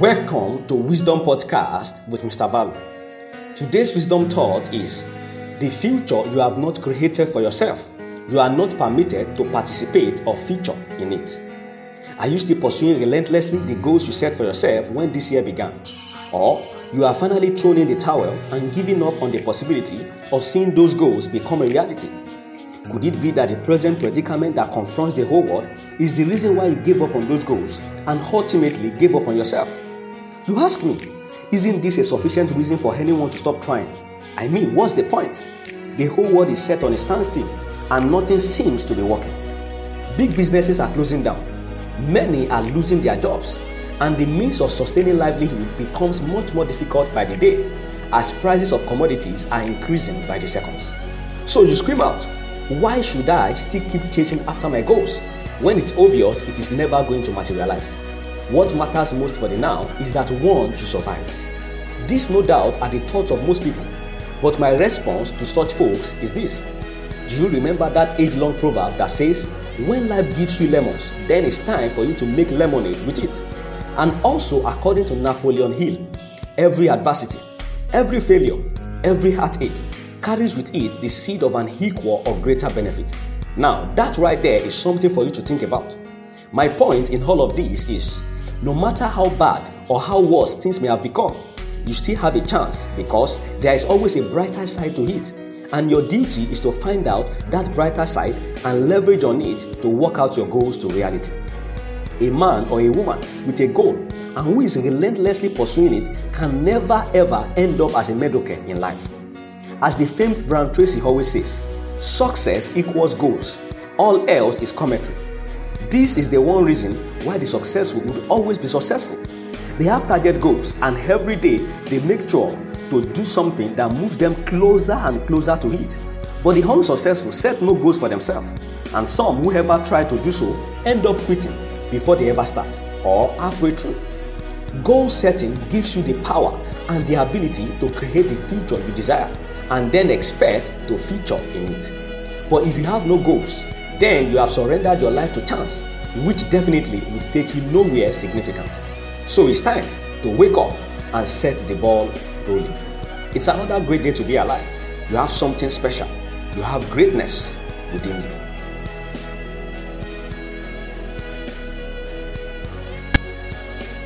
Welcome to Wisdom Podcast with Mr. Valu. Today's wisdom thought is the future you have not created for yourself. You are not permitted to participate or feature in it. Are you still pursuing relentlessly the goals you set for yourself when this year began? Or you are finally thrown in the towel and giving up on the possibility of seeing those goals become a reality? Could it be that the present predicament that confronts the whole world is the reason why you gave up on those goals and ultimately gave up on yourself? You ask me, isn't this a sufficient reason for anyone to stop trying? I mean, what's the point? The whole world is set on a standstill and nothing seems to be working. Big businesses are closing down, many are losing their jobs, and the means of sustaining livelihood becomes much more difficult by the day as prices of commodities are increasing by the seconds. So you scream out, why should I still keep chasing after my goals when it's obvious it is never going to materialize? What matters most for the now is that one should survive. This, no doubt, are the thoughts of most people. But my response to such folks is this Do you remember that age long proverb that says, When life gives you lemons, then it's time for you to make lemonade with it? And also, according to Napoleon Hill, every adversity, every failure, every heartache carries with it the seed of an equal or greater benefit. Now, that right there is something for you to think about. My point in all of this is no matter how bad or how worse things may have become, you still have a chance because there is always a brighter side to it. And your duty is to find out that brighter side and leverage on it to work out your goals to reality. A man or a woman with a goal and who is relentlessly pursuing it can never ever end up as a mediocre in life. As the famed Brian Tracy always says, success equals goals, all else is commentary. This is the one reason why the successful would always be successful. They have target goals, and every day they make sure to do something that moves them closer and closer to it. But the unsuccessful set no goals for themselves, and some who ever try to do so end up quitting before they ever start or halfway through. Goal setting gives you the power and the ability to create the future you desire and then expect to feature in it. But if you have no goals, then you have surrendered your life to chance, which definitely would take you nowhere significant. So it's time to wake up and set the ball rolling. It's another great day to be alive. You have something special, you have greatness within you.